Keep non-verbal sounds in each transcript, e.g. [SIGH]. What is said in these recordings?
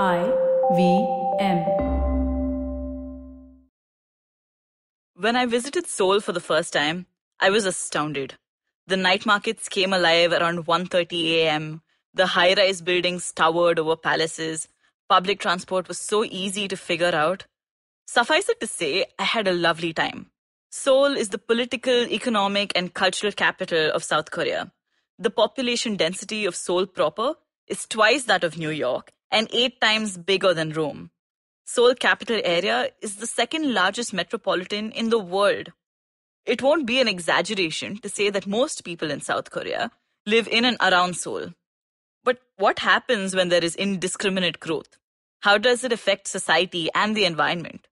I V M. When I visited Seoul for the first time, I was astounded. The night markets came alive around 1:30 a.m. The high-rise buildings towered over palaces. Public transport was so easy to figure out. Suffice it to say, I had a lovely time. Seoul is the political, economic, and cultural capital of South Korea. The population density of Seoul proper is twice that of New York and eight times bigger than Rome. Seoul capital area is the second largest metropolitan in the world. It won't be an exaggeration to say that most people in South Korea live in and around Seoul. But what happens when there is indiscriminate growth? How does it affect society and the environment?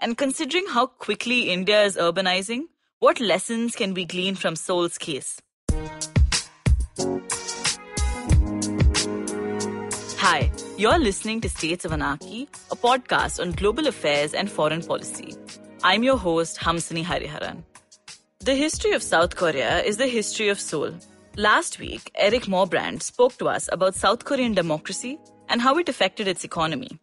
And considering how quickly India is urbanizing, what lessons can we glean from Seoul's case? You're listening to States of Anarchy, a podcast on global affairs and foreign policy. I'm your host, Hamsini Hariharan. The history of South Korea is the history of Seoul. Last week, Erik Mobrand spoke to us about South Korean democracy and how it affected its economy.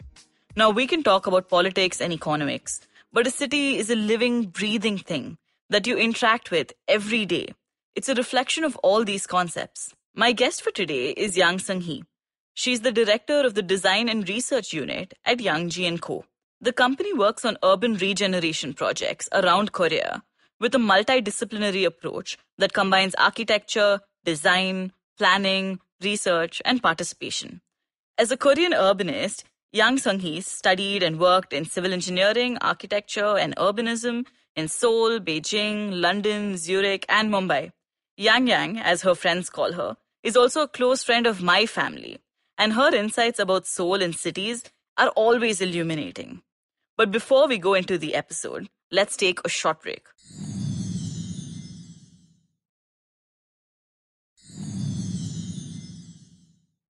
Now, we can talk about politics and economics, but a city is a living, breathing thing that you interact with every day. It's a reflection of all these concepts. My guest for today is Yang Sung Hee. She's the director of the Design and Research Unit at Youngji & Co. The company works on urban regeneration projects around Korea with a multidisciplinary approach that combines architecture, design, planning, research, and participation. As a Korean urbanist, Yang Sung Hee studied and worked in civil engineering, architecture, and urbanism in Seoul, Beijing, London, Zurich, and Mumbai. Yang Yang, as her friends call her, is also a close friend of my family and her insights about Seoul and cities are always illuminating. But before we go into the episode, let's take a short break.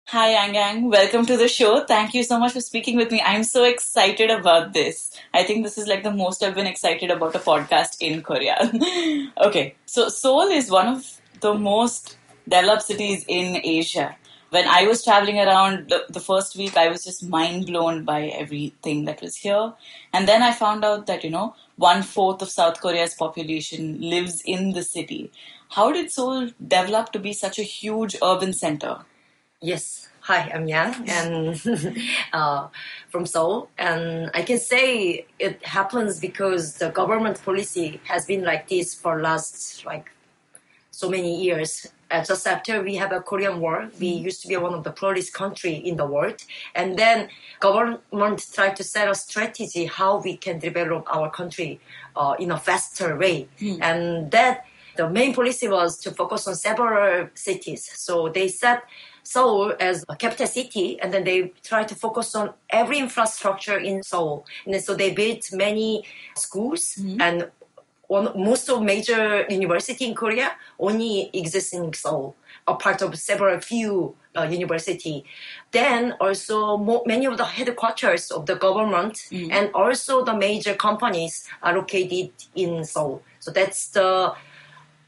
Hi, Yang Yang. Welcome to the show. Thank you so much for speaking with me. I'm so excited about this. I think this is like the most I've been excited about a podcast in Korea. [LAUGHS] okay, so Seoul is one of the most developed cities in Asia when I was traveling around the, the, first week, I was just mind blown by everything that was here. And then I found out that, you know, one fourth of South Korea's population lives in the city. How did Seoul develop to be such a huge urban center? Yes. Hi, I'm Yang and [LAUGHS] uh, from Seoul. And I can say it happens because the government policy has been like this for last like so many years uh, just after we have a Korean War, we mm-hmm. used to be one of the poorest country in the world, and then government tried to set a strategy how we can develop our country uh, in a faster way, mm. and that the main policy was to focus on several cities. So they set Seoul as a capital city, and then they try to focus on every infrastructure in Seoul. And so they built many schools mm-hmm. and one, most of major university in Korea only exists in Seoul, a part of several few uh, university. Then also many of the headquarters of the government mm. and also the major companies are located in Seoul. So that's the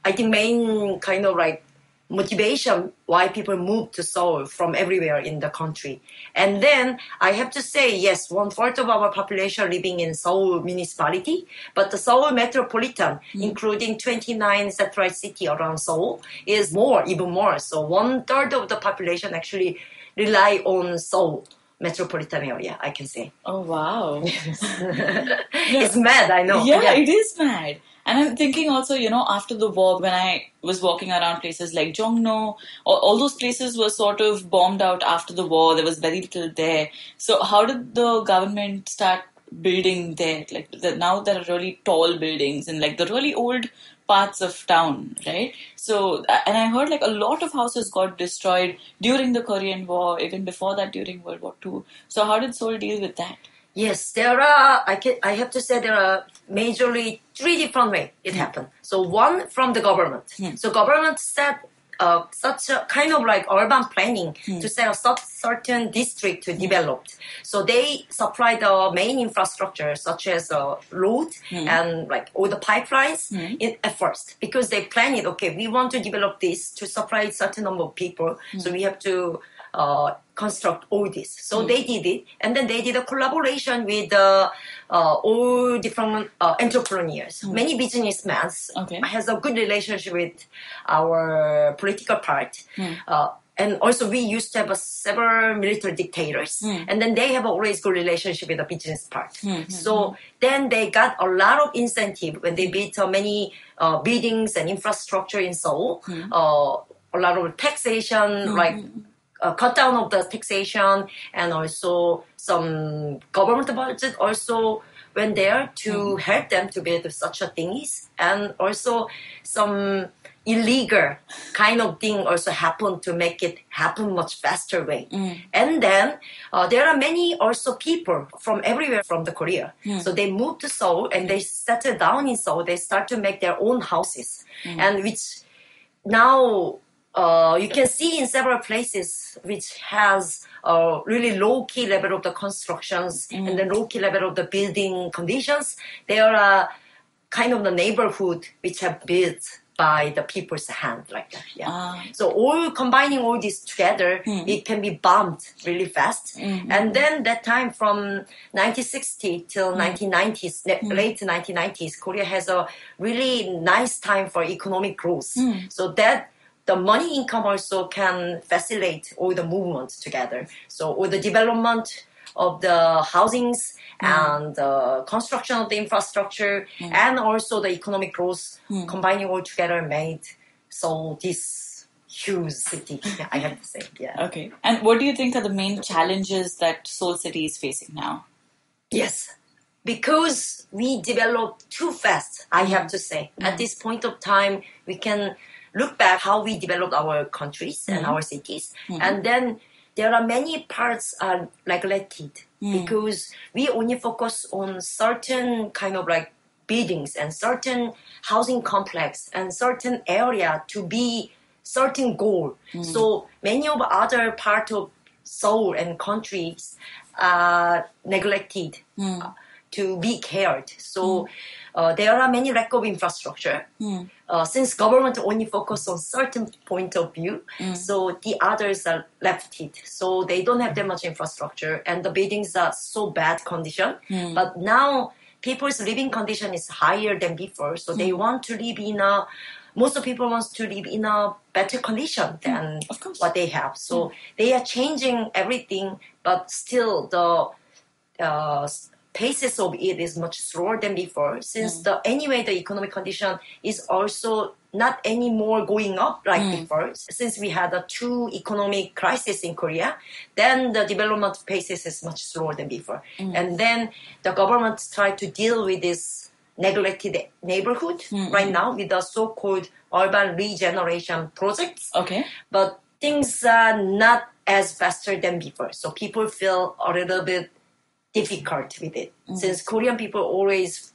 I think main kind of like motivation why people move to Seoul from everywhere in the country. And then I have to say, yes, one fourth of our population living in Seoul municipality, but the Seoul metropolitan, mm. including 29 satellite city around Seoul, is more, even more. So one third of the population actually rely on Seoul metropolitan area, I can say. Oh wow. [LAUGHS] [LAUGHS] it's mad, I know. Yeah, yeah, it is mad. And I'm thinking also, you know, after the war, when I was walking around places like Jongno, all, all those places were sort of bombed out after the war. There was very little there. So how did the government start building there? Like the, now there are really tall buildings and like the really old parts of town, right? So, and I heard like a lot of houses got destroyed during the Korean War, even before that during World War II. So how did Seoul deal with that? Yes, there are. I can. I have to say there are majorly three different ways it mm. happened. So one from the government. Mm. So government set uh, such a kind of like urban planning mm. to set a certain district to develop. So they supply the main infrastructure such as uh, road and like all the pipelines in, at first because they plan it. Okay, we want to develop this to supply certain number of people, so we have to uh, construct all this. So they did it, and then they did a collaboration with uh, uh, all different uh, entrepreneurs, many businessmen. Okay. has a good relationship with our political part. Uh, and also, we used to have several military dictators, and then they have always good relationship with the business part. So then they got a lot of incentive when they built many uh, buildings and infrastructure in Seoul. Uh, a lot of taxation, like uh, cut down of the taxation, and also some government budget also went there to help them to build such a things, and also some illegal kind of thing also happened to make it happen much faster way. And then uh, there are many also people from everywhere from the Korea. So they moved to Seoul and they settled down in Seoul. They start to make their own houses, and which now uh, you can see in several places which has a really low key level of the constructions mm. and the low key level of the building conditions. There are uh, kind of the neighborhood which have built by the people's hand like that. Yeah. Ah. So all combining all this together, hmm. it can be bombed really fast. Mm-hmm. And then that time from 1960 till hmm. 1990s, la- hmm. late 1990s, Korea has a really nice time for economic growth. So that the money income also can facilitate all the movements together. So all the development of the housings mm. and the construction of the infrastructure mm. and also the economic growth mm. combining all together made so this huge city [LAUGHS] I have to say yeah. Okay. And what do you think are the main challenges that Seoul City is facing now? yes. Because we develop too fast I have to say. At this point of time we can look back how we developed our countries and mm-hmm. our cities mm-hmm. and then there are many parts uh, are neglected mm. because we only focus on certain kind of like buildings and certain housing complex and certain area to be certain goal. Mm. So many of other part of Seoul and countries are neglected mm. uh, to be cared. So uh, there are many lack of infrastructure. Uh, since government only focus on certain point of view, so the others are left it. So they don't have that much infrastructure, and the buildings are so bad condition. But now people's living condition is higher than before, so they want to live in a. Most of people wants to live in a better condition than Of what they have. So they are changing everything, but still the uh, paces of it is much slower than before since mm. the anyway the economic condition is also not anymore going up like mm. before. Since we had a two economic crisis in korea then the development paces is much slower than before. Mm. And then the government tried to deal with this neglected neighborhood mm-hmm. right now with the so-called urban regeneration projects. Okay. but things are not as faster than before. So people feel a little bit difficult with it since Korean people always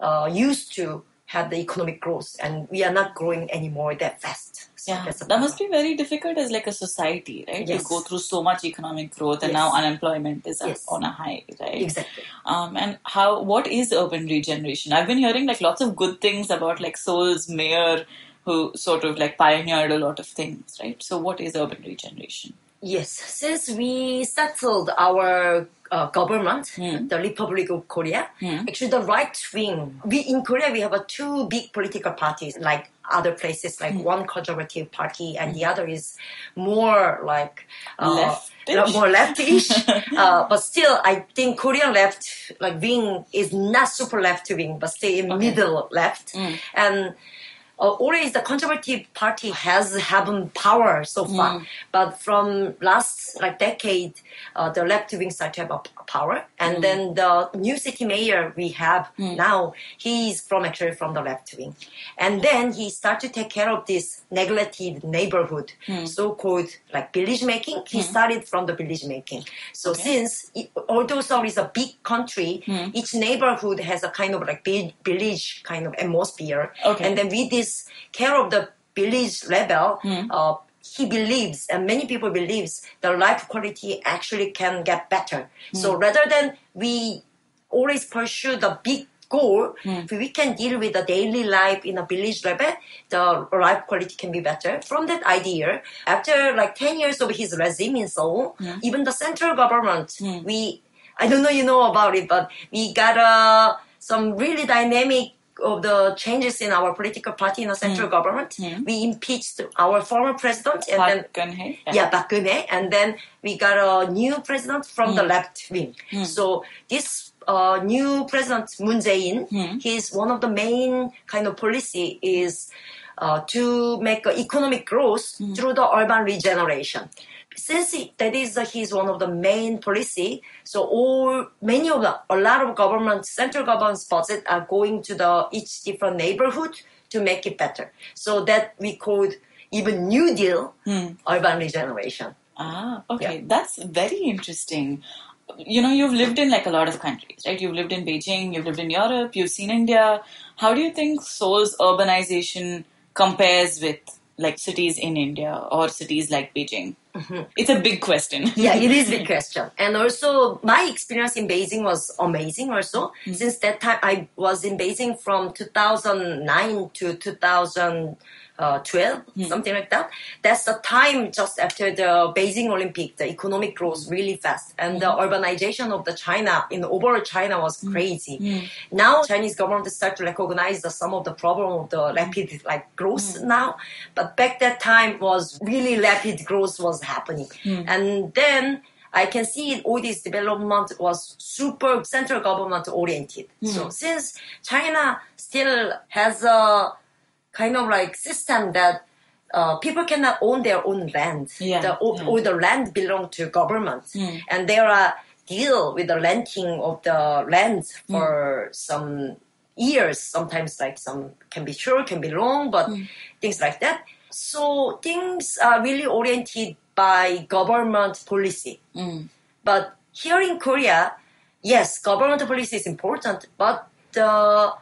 uh, used to have the economic growth and we are not growing anymore that fast. So Yeah, that must be very difficult as like a society, right? Yes. You go through so much economic growth, and Yes. now unemployment is Yes. on a high, right? Exactly. Um, and how? What is urban regeneration? I've been hearing like lots of good things about like Seoul's mayor, who sort of like pioneered a lot of things, right? So, what is urban regeneration? Yes, since we settled our uh, government, the Republic of Korea, actually the right wing, we in Korea we have a two big political parties like other places, like one conservative party and the other is more like uh, Leftish? more leftish. [LAUGHS] uh, but still, I think Korean left like wing is not super left wing, but still in middle left. And uh, always the conservative party has having power so far, but from last like decade, uh, the left wing side to have a p- power, and then the new city mayor we have now, he's from actually from the left wing, and then he started to take care of this neglected neighborhood, so-called like village making. He started from the village making. So Okay. since it, although Seoul is a big country, each neighborhood has a kind of like vi- village kind of atmosphere, Okay. and then with this care of the village level, hmm. uh, he believes, and many people believes, the life quality actually can get better. Hmm. So rather than we always pursue the big goal, hmm. if we can deal with the daily life in a village level, the life quality can be better. From that idea, after like 10 years of his regime in Seoul, even the central government, we, I don't know you know about it, but we got uh, some really dynamic of the changes in our political party in the central mm. government. Mm. We impeached our former president and then Park Geun-hye? yeah, Park Geun-hye, and then we got a new president from the mm. left wing. So this uh, new president Moon Jae-in, his one of the main kind of policy is uh, to make economic growth through the urban regeneration. Since he- that is uh, his one of the main policy, so all many of the a lot of government central government's budget are going to the each different neighborhood to make it better. So that we called even New Deal urban regeneration. Ah, okay. That's very interesting. You know, you've lived in like a lot of countries, right? You've lived in Beijing, you've lived in Europe, you've seen India. How do you think Seoul's urbanization compares with like cities in India or cities like Beijing? Mm-hmm. It's a big question. [LAUGHS] yeah, it is a big question. And also, my experience in Beijing was amazing. Also, mm-hmm. since that time, I was in Beijing from 2009 to Uh, 2012, hmm. something like that. That's the time just after the Beijing Olympic. The economic growth really fast, and the hmm. urbanization of the China in overall China was hmm. crazy. Now, Chinese government start to recognize the, some of the problem of the rapid like growth now, but back that time was really rapid growth was happening, and then. I can see all this development was super central government oriented. So since China still has a kind of like system that uh, people cannot own their own land. Yeah, the, all, yeah. all the land belong to government, hmm. and there are uh, deal with the renting of the land hmm. for some years. Sometimes like some can be short, can be long, but hmm. things like that. So things are really oriented by government policy. But here in Korea, yes, government policy is important, but the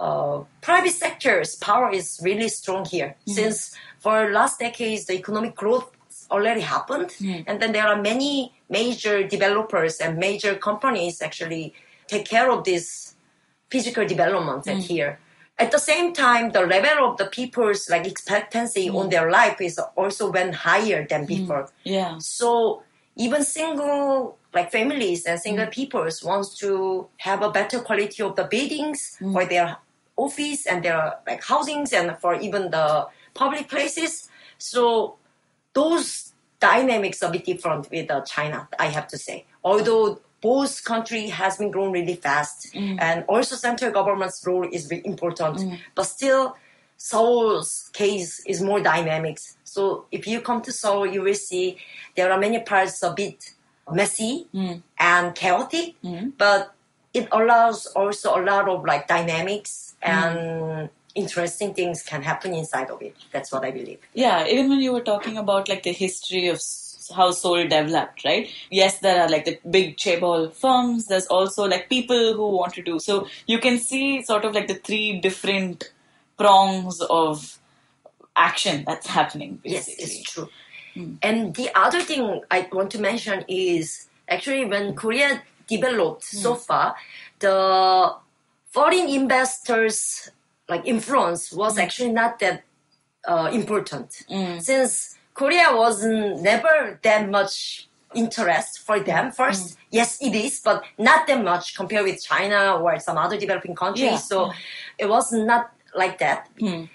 uh, private sector's power is really strong here. Mm-hmm. Since for last decades, the economic growth already happened, mm-hmm. and then there are many major developers and major companies actually take care of this physical development at mm-hmm. here. At the same time, the level of the people's like expectancy on their life is also went higher than before. Yeah. So even single like families and single peoples wants to have a better quality of the buildings for their office and their like housings and for even the public places. So those dynamics are a bit different with uh, China, I have to say. Although both country has been growing really fast mm. and also central government's role is very important, mm. but still Seoul's case is more dynamic. So if you come to Seoul, you will see there are many parts a bit messy mm. and chaotic, but it allows also a lot of like dynamics Mm. and interesting things can happen inside of it. That's what I believe. Yeah, even when you were talking about like the history of how Seoul developed, right? Yes, there are like the big chaebol firms. There's also like people who want to do. So you can see sort of like the three different prongs of action that's happening. Yes, Basically. it's true. Hmm. And the other thing I want to mention is actually when Korea developed so hmm. far, the foreign investors like influence was mm. actually not that uh, important mm. since Korea wasn't never that much interest for them first. Mm. Yes, it is, but not that much compared with China or some other developing countries. Yeah, So yeah. it was not like that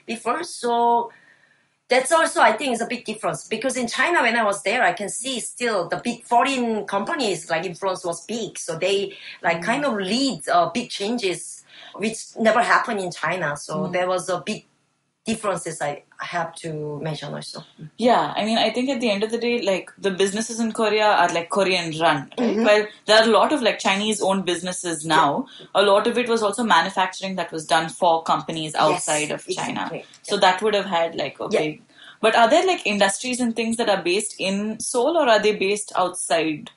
before. So that's also I think is a big difference. Because in China when I was there I can see still the big foreign companies like influence was big. So they like kind of lead uh, big changes which never happened in China. So there was a big differences I have to mention also. Yeah, I mean, I think at the end of the day, like the businesses in Korea are like Korean run, right? Mm-hmm. Well, there are a lot of like Chinese owned businesses now. A lot of it was also manufacturing that was done for companies outside of China. exactly. So that would have had like a Yeah. big. But are there like industries and things that are based in Seoul or are they based outside?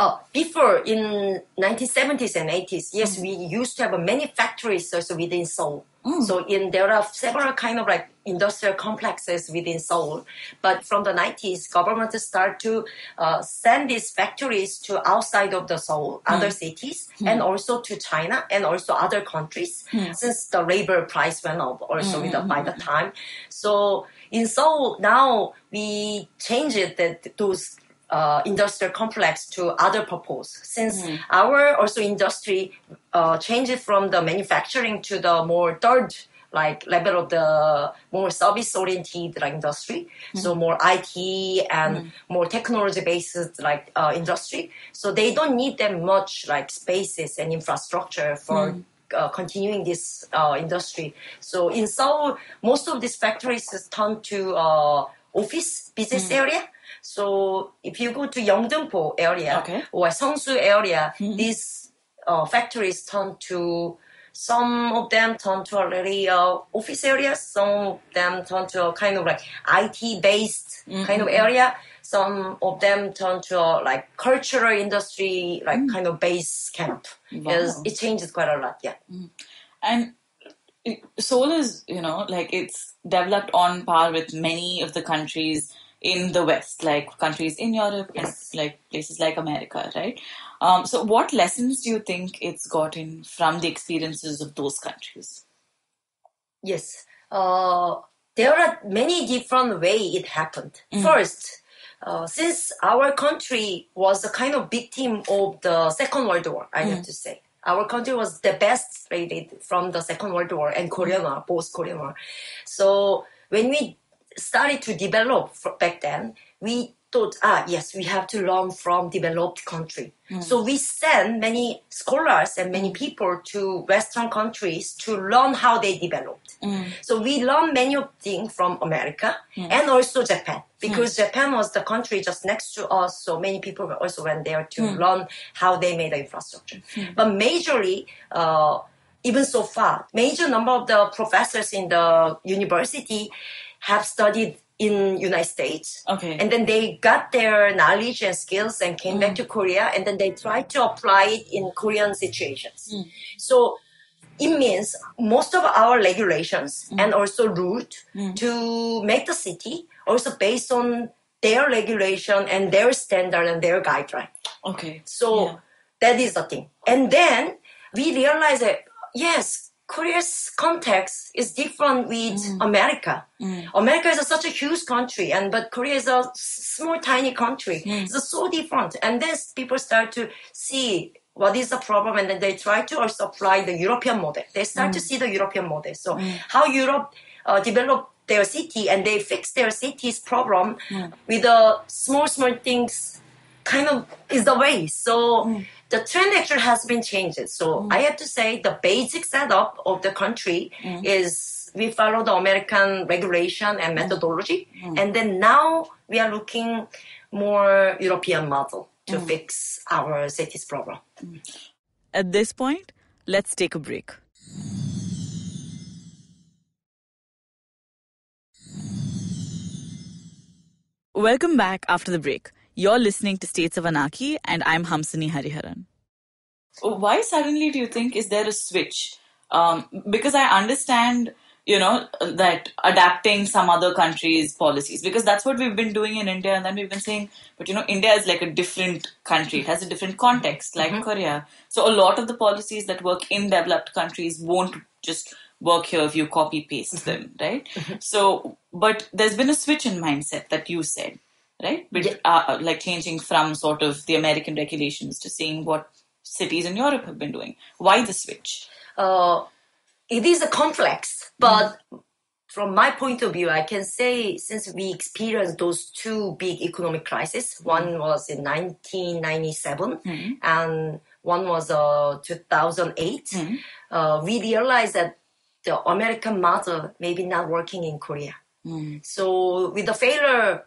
Uh, before in 1970s and 80s, yes, we used to have many factories also within Seoul. Mm. So in there are several kind of like industrial complexes within Seoul. But from the 90s, government start to uh, send these factories to outside of the Seoul, mm. other cities, mm. and also to China and also other countries. Since the labor price went up also with the, by the time. So in Seoul now we changed it that those uh, industrial complex to other purpose. Since our also industry uh, changed from the manufacturing to the more third like level of the more service oriented like industry. So more IT and more technology based like uh, industry. So they don't need that much like spaces and infrastructure for uh, continuing this uh, industry. So in Seoul, most of these factories turn to uh, office business area. So if you go to Yeongdeungpo area Okay. or Seongsu area, [LAUGHS] hmm. these uh, factories turn to some of them turn to already uh, office areas. Some of them turn to a kind of like IT based mm, kind of mm, mm. area. Some of them turn to a like cultural industry, like kind of base camp. Wow. It changes quite a lot. Yeah. And Seoul is, you know, like it's developed on par with many of the countries in the West, like countries in Europe Yes. and like places like America, right? Um, so, what lessons do you think it's gotten from the experiences of those countries? Yes. Uh, there are many different way it happened. First, uh, since our country was a kind of victim of the Second World War, I have to say. Our country was the best rated from the Second World War and Korean War, both Korean War. So when we started to develop back then, we thought, ah, yes, we have to learn from developed country. Hmm. So we sent many scholars and many hmm. people to Western countries to learn how they developed. Hmm. So we learned many of things from America and also Japan because Japan was the country just next to us. So many people also went there to learn how they made the infrastructure. But majorly, uh, even so far, major number of the professors in the university have studied in United States. Okay. And then they got their knowledge and skills and came back mm. to Korea and then they tried to apply it in Korean situations. Mm. So it means most of our regulations mm. and also route to make the city also based on their regulation and their standard and their guideline. Okay. So Yeah. that is the thing. And then we realize that yes, Korea's context is different with mm. America. Mm. America is a, such a huge country, and but Korea is a small, tiny country. Mm. It's so different. And then people start to see what is the problem, and then they try to uh, also apply the European model. They start to see the European model. So how Europe uh, developed their city, and they fix their city's problem with the small, small things kind of is the way. So the trend actually has been changed. So mm. I have to say the basic setup of the country mm. is we follow the American regulation and methodology, mm. and then now we are looking more European model to fix our cities problem. At this point, let's take a break. Welcome back after the break. You're listening to States of Anarchy, and I'm Hamsini Hariharan. Why suddenly do you think is there a switch? Um, because I understand, you know, that adapting some other countries' policies, because that's what we've been doing in India, and then we've been saying, but you know, India is like a different country; it has a different context, like mm-hmm. Korea. So a lot of the policies that work in developed countries won't just work here if you copy paste mm-hmm. them, right? Mm-hmm. So, but there's been a switch in mindset that you said, right? But, Yeah. uh, like changing from sort of the American regulations to seeing what cities in Europe have been doing. Why the switch? uh, it is a complex, but from my point of view, I can say since we experienced those two big economic crises, one was in 1997 and one was uh, 2008, uh, we realized that the American model maybe not working in Korea. So with the failure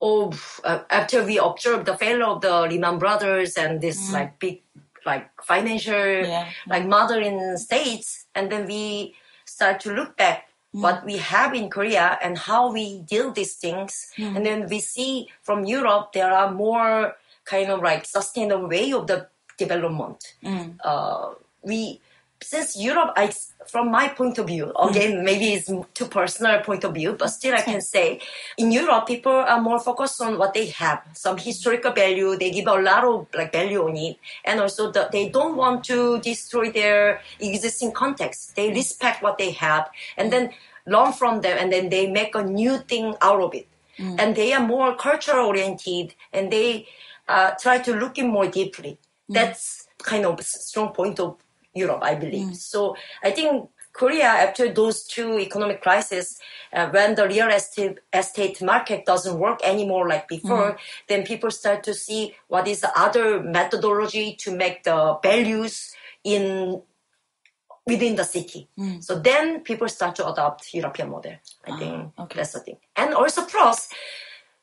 of uh, after we observed the failure of the Lehman Brothers and this like big like financial Yeah. like model in states, and then we start to look back what we have in Korea and how we deal these things, and then we see from Europe there are more kind of like sustainable way of the development. Mm. Uh, we since Europe, I, from my point of view, mm-hmm. again, maybe it's too personal point of view, but still I can say in Europe, people are more focused on what they have, some historical value. They give a lot of like value on it. And also the, they don't want to destroy their existing context. They mm-hmm. respect what they have and then learn from them and then they make a new thing out of it. Mm. And they are more cultural oriented and they uh, try to look in more deeply. Mm. That's kind of strong point of Europe, I believe. Mm. So I think Korea, after those two economic crises, uh, when the real estate, estate market doesn't work anymore like before, mm. then people start to see what is the other methodology to make the values in within the city. Mm. So then people start to adopt European model. I ah, think okay. that's the thing. And also plus,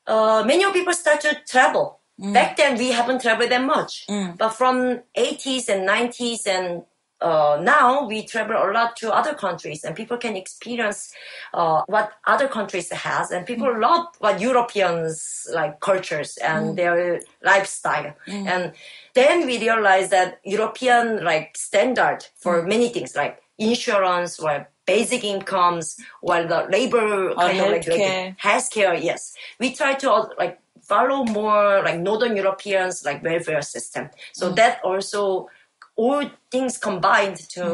uh, many of people start to travel. Back then we haven't traveled that much, but from 80s and 90s and uh, now we travel a lot to other countries and people can experience uh, what other countries has and people love what Europeans like cultures and their lifestyle. And then we realize that European like standard for many things like insurance or basic incomes or the labor kind of like, healthcare. yes. We try to uh, like follow more like northern europeans like welfare system. So that also all things combined to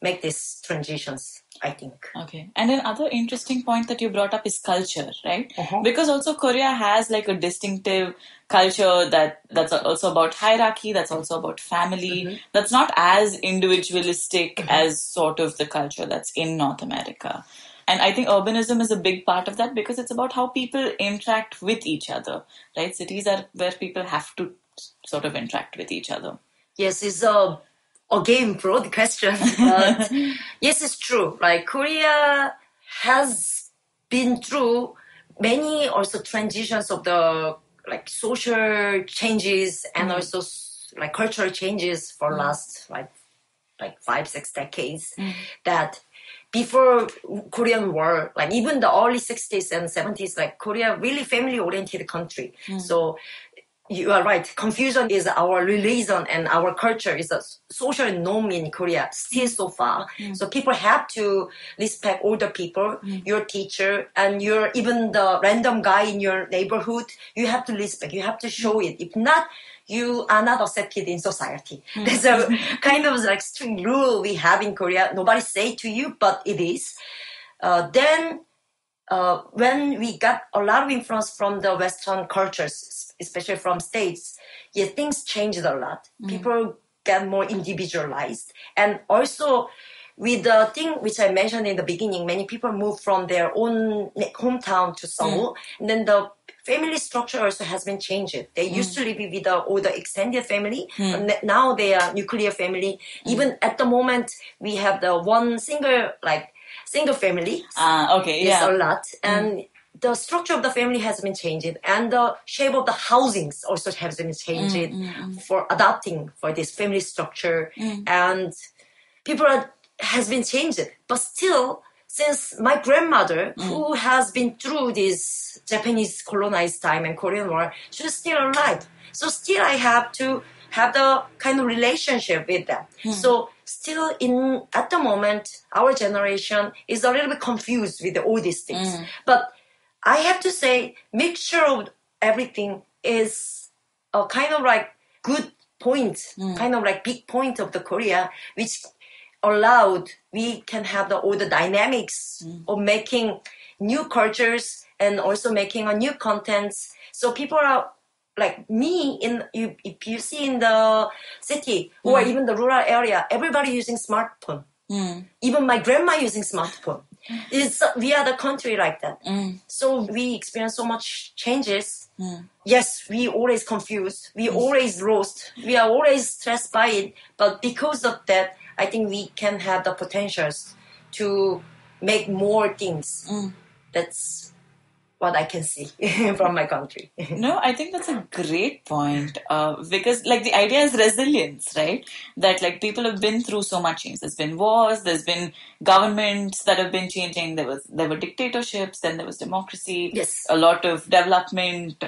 make these transitions i think Okay. And another interesting point that you brought up is culture, right? Uh-huh. Because also Korea has like a distinctive culture that that's also about hierarchy, that's also about family, mm-hmm. that's not as individualistic mm-hmm. as sort of the culture that's in North America. And I think urbanism is a big part of that because it's about how people interact with each other, right? Cities are where people have to sort of interact with each other. Yes, it's a again broad question, [LAUGHS] but yes, it's true. Like Korea has been through many also transitions of the like social changes and mm. also like cultural changes for mm. last like like five six decades mm. that before Korean War, like even the early 60s and 70s, like Korea really family oriented country. So you are right. Confucian is our religion and our culture is a social norm in Korea still so far. Mm. So people have to respect older people, mm. your teacher, and your even the random guy in your neighborhood. You have to respect. You have to show mm. it. If not, you are not accepted in society. [LAUGHS] There's a kind of like strict rule we have in Korea. Nobody say to you, but it is. Uh, then uh, when we got a lot of influence from the Western cultures, especially from states, yeah, things changed a lot. Mm-hmm. People get more individualized, and also with the thing which I mentioned in the beginning, many people move from their own hometown to Seoul, and then the family structure also has been changed. They mm. used to live with the older extended family, mm. but now they are nuclear family. Mm. Even at the moment, we have the one single like single family. Ah, okay, Yes, yeah. a lot. Mm. And the structure of the family has been changed, and the shape of the housings also has been changed mm, mm, for adapting for this family structure. And people are, has been changed, but still, since my grandmother, who has been through this Japanese colonized time and Korean War, she's still alive. So still, I have to have the kind of relationship with them. Hmm. So still, in at the moment, our generation is a little bit confused with all these things. Hmm. But I have to say, mixture of everything is a kind of like good point, hmm. kind of like big point of the Korea, which allowed we can have the all the dynamics of making new cultures and also making a new contents. So people are like me in you if you see in the city or hmm. even the rural area, everybody using smartphone. Hmm. Even my grandma using smartphone. Hmm. It's we are the country like that. So we experience so much changes. Yes, we always confused. We always lost. We are always stressed by it. But because of that, I think we can have the potentials to make more things. That's what I can see [LAUGHS] from my country. No, I think that's a great point uh, because, like, the idea is resilience, right? That like people have been through so much change. There's been wars, there's been governments that have been changing. There was there were dictatorships, then there was democracy. Yes. a lot of development.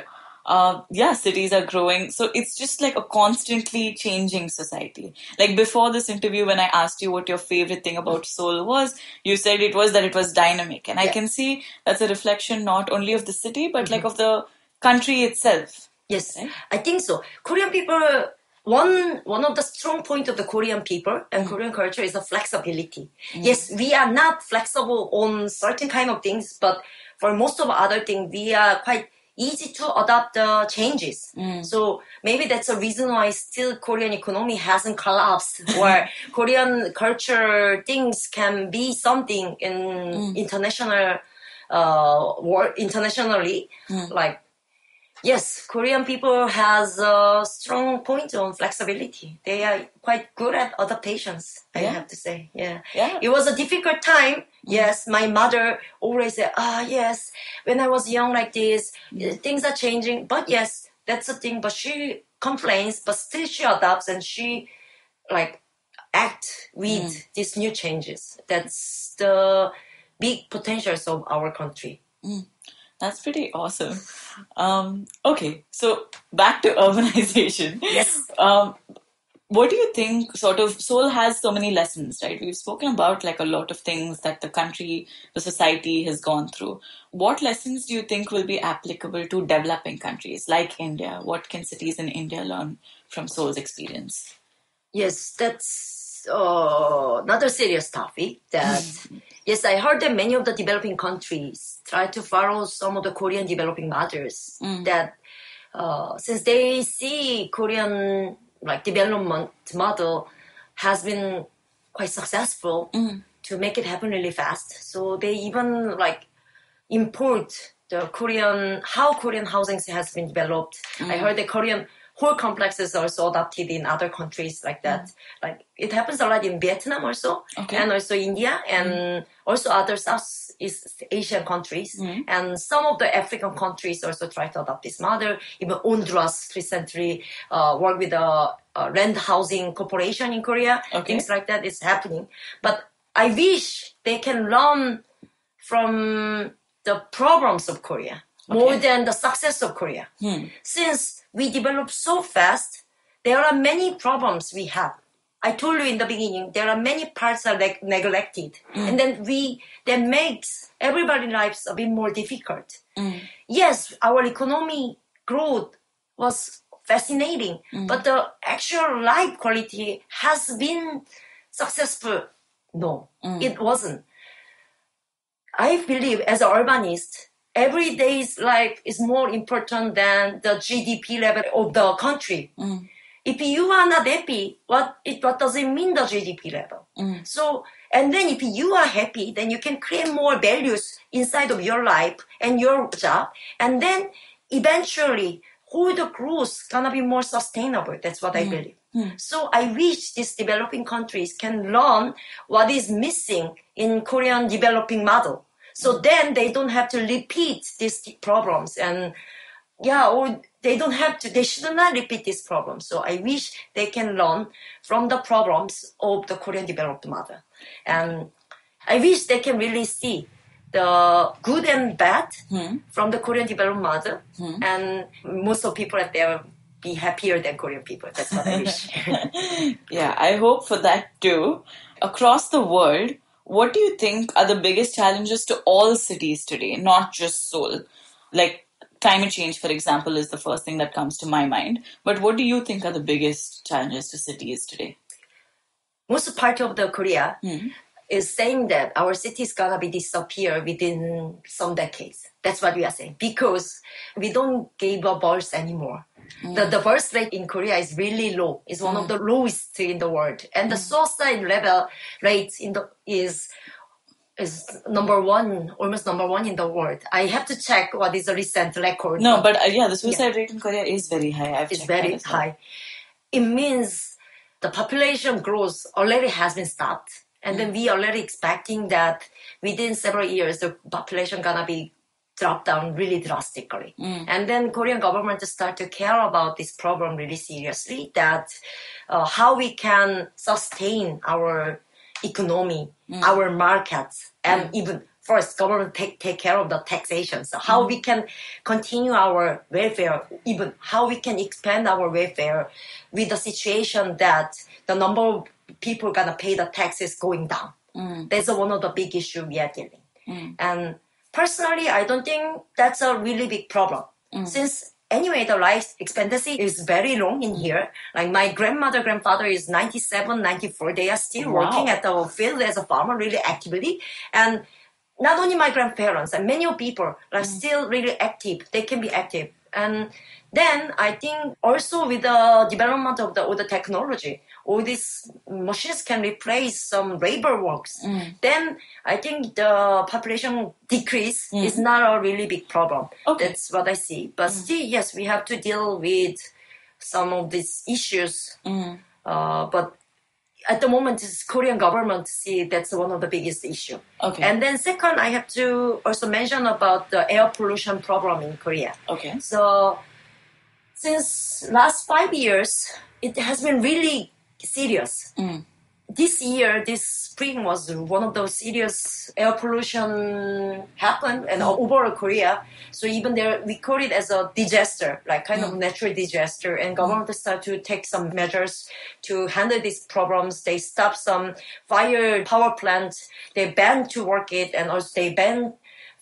Uh, yeah, cities are growing. So it's just like a constantly changing society. Like before this interview, when I asked you what your favorite thing about Seoul was, you said it was that it was dynamic. And I can see that's a reflection not only of the city, but like mm-hmm. of the country itself. Yes, Right? I think so. Korean people, one one of the strong point of the Korean people and mm-hmm. Korean culture is the flexibility. Mm-hmm. Yes, we are not flexible on certain kind of things, but for most of other things, we are quite easy to adopt the changes. Mm. So maybe that's a reason why still Korean economy hasn't collapsed, [LAUGHS] or Korean culture things can be something in mm. international uh, world internationally, mm. like Yes, Korean people has a strong point on flexibility. They are quite good at adaptations. I Yeah. have to say, yeah. Yeah. It was a difficult time. Yes, my mother always said, "Ah, yes, when I was young like this, uh, things are changing." But yes, that's the thing. But she complains, but still she adapts and she like act with these new changes. That's the big potentials of our country. That's pretty awesome. Um, okay, so back to [LAUGHS] urbanization. Yes. Um, what do you think sort of Seoul has so many lessons, right? We've spoken about like a lot of things that the country, the society has gone through. What lessons do you think will be applicable to developing countries like India? What can cities in India learn from Seoul's experience? Yes, that's uh, another serious topic. That [LAUGHS] yes, I heard that many of the developing countries try to follow some of the Korean developing models. That uh, since they see Korean like development model has been quite successful to make it happen really fast, so they even like import the Korean how Korean housing has been developed. I heard the Korean whole complexes also adopted in other countries like that. Mm. Like it happens a lot in Vietnam also, Okay. and also India, and mm. also other Southeast Asian countries, mm. and some of the African countries also try to adopt this model. Even Honduras recently uh, worked with a, a land housing corporation in Korea. Okay. Things like that is happening, but I wish they can learn from the problems of Korea more than the success of Korea. Hmm. Since we develop so fast, there are many problems we have. I told you in the beginning, there are many parts are like neglected, hmm. and then we that makes everybody's lives a bit more difficult. Hmm. Yes, our economy growth was fascinating, but the actual life quality has been successful. No, it wasn't. I believe as an urbanist, every day's life is more important than the GDP level of the country. Mm. If you are not happy, what it what does it mean the GDP level? Mm. So and then if you are happy, then you can create more values inside of your life and your job, and then eventually whole the growth gonna be more sustainable. That's what I mm. believe. So I wish these developing countries can learn what is missing in Korean developing model. So then they don't have to repeat these problems and yeah, or they don't have to, they should not repeat these problems. So I wish they can learn from the problems of the Korean developed model. And I wish they can really see the good and bad hmm. from the Korean developed model. Hmm. And most of people out there be happier than Korean people. That's what I wish. [LAUGHS] Yeah, I hope for that too. Across the world, what do you think are the biggest challenges to all cities today, not just Seoul? Like climate change, for example, is the first thing that comes to my mind. But what do you think are the biggest challenges to cities today? most part of the Korea hmm. is saying that our city is gonna be disappear within some decades. That's what we are saying because we don't give a birth anymore. The, the birth rate in Korea is really low. It's one of mm. the lowest in the world, and the mm. suicide level rate in the is is number one, almost number one in the world. I have to check what is the recent record. No, but uh, yeah, the suicide rate in Korea is very high. I've it's very high. It means the population growth already has been stopped, and then mm. we are already expecting that within several years the population gonna be dropped down really drastically. Mm. And then Korean government start to care about this problem really seriously. That uh, how we can sustain our economy, mm. our markets, and mm. even first government take take care of the taxation. So how we can continue our welfare, even how we can expand our welfare with the situation that the number of people gonna pay the taxes going down. That's one of the big issue we are dealing. And personally, I don't think that's a really big problem mm. since. Anyway, the life expectancy is very long in here. Like my grandmother, grandfather is 97, 94. They are still Wow. working at the field as a farmer really actively. And not only my grandparents and many people are mm. still really active. They can be active. And then I think also with the development of the all the technology, all these machines can replace some labor works. Mm. Then I think the population decrease mm. is not a really big problem. Okay. That's what I see. But mm. still, yes, we have to deal with some of these issues. Uh, but at the moment, it's Korean government see that's one of the biggest issue. Okay. And then second, I have to also mention about the air pollution problem in Korea. Okay. So since last five years, it has been really serious. Mm. This year, this spring was one of those serious air pollution happened and over mm. Korea. So even there, we call it as a disaster, like kind of mm. natural disaster. And government start to take some measures to handle these problems. They stop some fire power plants. They ban to work it, and also they ban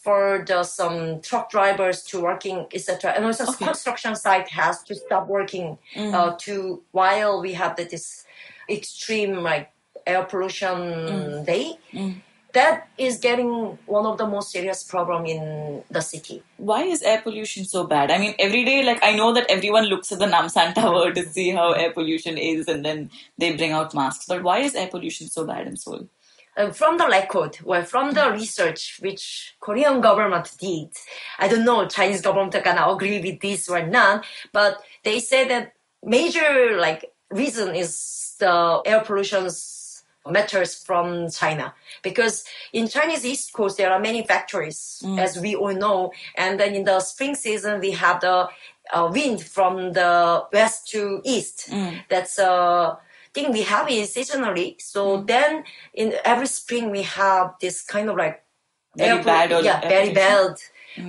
for the some truck drivers to working, etc. And also Okay. construction site has to stop working uh, to while we have the, this extreme like air pollution mm. day. Mm. That is getting one of the most serious problem in the city. Why is air pollution so bad? I mean, every day, like, I know that everyone looks at the Namsan Tower to see how air pollution is and then they bring out masks. But why is air pollution so bad in Seoul? Uh, from the record, well, from the mm. research which Korean government did, I don't know Chinese government gonna agree with this or not, but they say that major like reason is the air pollution matters from China. Because in Chinese East Coast there are many factories as we all know, and then in the spring season we have the uh, wind from the west to east. That's a thing we have it seasonally. So then in every spring we have this kind of like Very bad yeah, very bad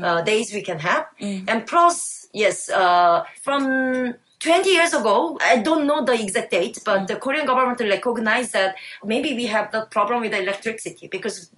uh, days we can have. And plus, yes, uh, from 20 years ago, I don't know the exact date, but the Korean government recognized that maybe we have the problem with the electricity because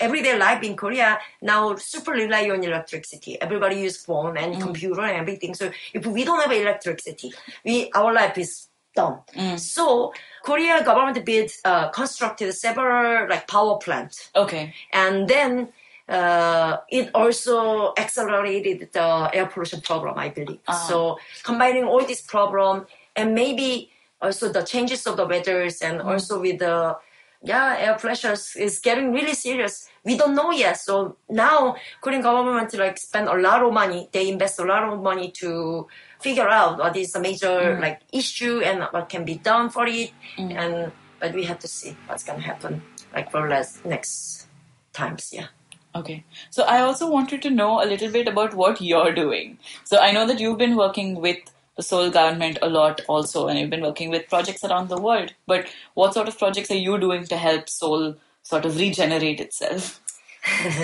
everyday life in Korea now super rely on electricity. Everybody use phone and computer and everything. So if we don't have electricity, we our life is done. So Korea government built, uh, constructed several like power plant Okay. and then uh, it also accelerated the air pollution problem, I believe. Ah. So combining all this problem and maybe also the changes of the weathers and mm-hmm. also with the yeah air pressures is getting really serious. We don't know yet. So now Korean government like spend a lot of money. They invest a lot of money to figure out what is the major mm-hmm. like issue and what can be done for it. Mm-hmm. And but we have to see what's gonna happen like for less next times. Yeah. Okay. So I also wanted to know a little bit about what you're doing. So I know that you've been working with the Seoul government a lot also, and you've been working with projects around the world. But what sort of projects are you doing to help Seoul sort of regenerate itself? [LAUGHS]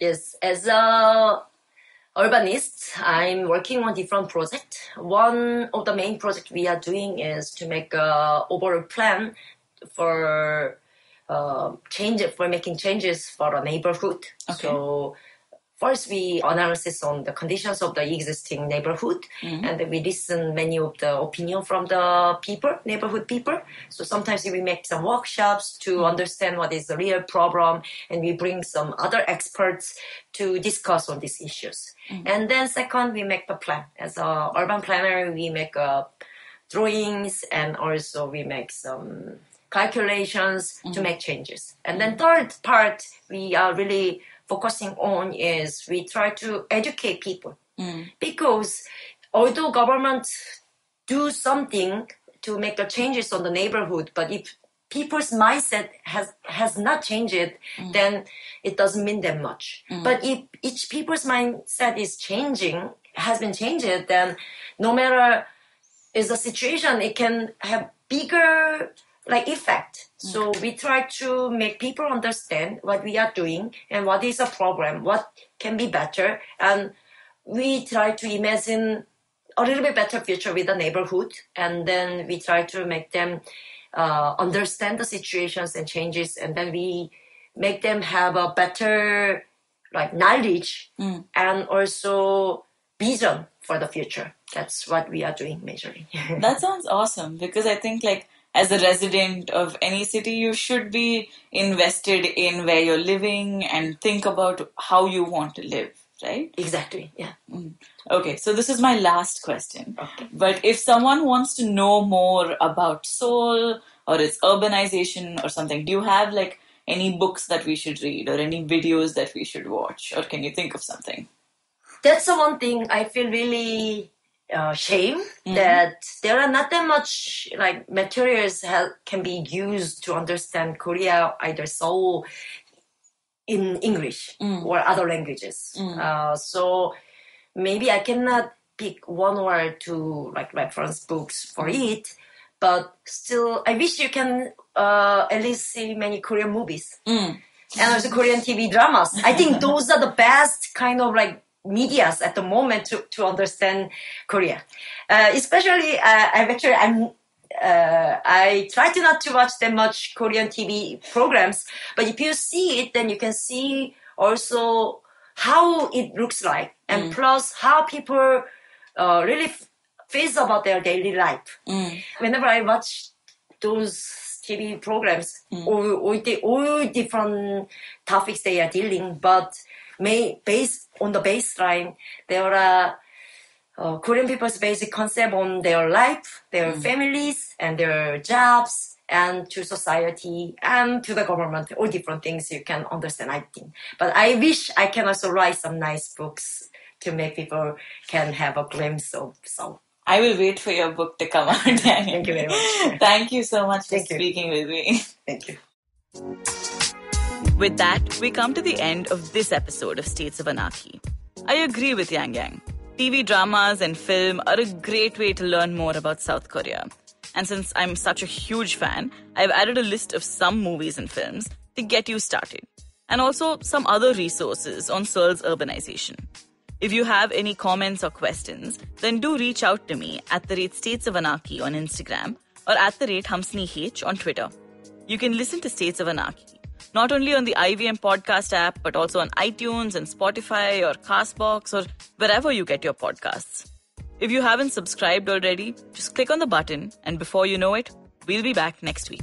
yes, as a urbanist, I'm working on different projects. One of the main projects we are doing is to make a overall plan for uh, change for making changes for a neighborhood. Okay. So first we analysis on the conditions of the existing neighborhood and then we listen many of the opinion from the people neighborhood people. So sometimes we make some workshops to understand what is the real problem and we bring some other experts to discuss on these issues. And then second we make the plan. As a urban planner we make uh, drawings and also we make some calculations to mm-hmm. make changes. And then third part we are really focusing on is we try to educate people. Mm. Because although government do something to make the changes on the neighborhood, but if people's mindset has has not changed, mm. then it doesn't mean that much. Mm. But if each people's mindset is changing, has been changed, then no matter is the situation, it can have bigger like effect. So we try to make people understand what we are doing and what is a problem, what can be better, and we try to imagine a little bit better future with the neighborhood, and then we try to make them uh, understand the situations and changes, and then we make them have a better like knowledge and also vision for the future. That's what we are doing majorly. [LAUGHS] That sounds awesome because I think like as a resident of any city, you should be invested in where you're living and think about how you want to live, right? exactly. Yeah. Mm. Okay, so this is my last question. Okay. But if someone wants to know more about Seoul or its urbanization or something, do you have like any books that we should read or any videos that we should watch? Or can you think of something? That's the one thing I feel really uh, shame that there are not that much like materials ha- can be used to understand Korea either so in English or other languages. Uh, so maybe I cannot pick one or two like reference books for it, but still I wish you can uh, at least see many Korean movies. And also Korean TV dramas. I think those are the best kind of like medias at the moment to, to understand Korea. Uh, especially, uh, I've actually, I'm, uh, I try to not to watch that much Korean TV programs, but if you see it, then you can see also how it looks like and plus how people uh, really f- feels about their daily life. Whenever I watch those TV programs, all, all, the, all different topics they are dealing, but may, based on the baseline, there are uh, Korean people's basic concept on their life, their families, and their jobs, and to society and to the government, all different things you can understand, I think. But I wish I can also write some nice books to make people can have a glimpse of Seoul. I will wait for your book to come out. [LAUGHS] Thank you very much. Thank you so much for Thank you. speaking with me. Thank you. With that, we come to the end of this episode of States of Anarchy. I agree with Yang Yang. TV dramas and film are a great way to learn more about South Korea. And since I'm such a huge fan, I've added a list of some movies and films to get you started, and also some other resources on Seoul's urbanization. If you have any comments or questions, then do reach out to me at the rate States of Anarchy on Instagram or at the rate Hamsini H on Twitter. You can listen to States of Anarchy not only on the IVM podcast app, but also on iTunes and Spotify or Castbox or wherever you get your podcasts. If you haven't subscribed already, just click on the button, and before you know it, we'll be back next week.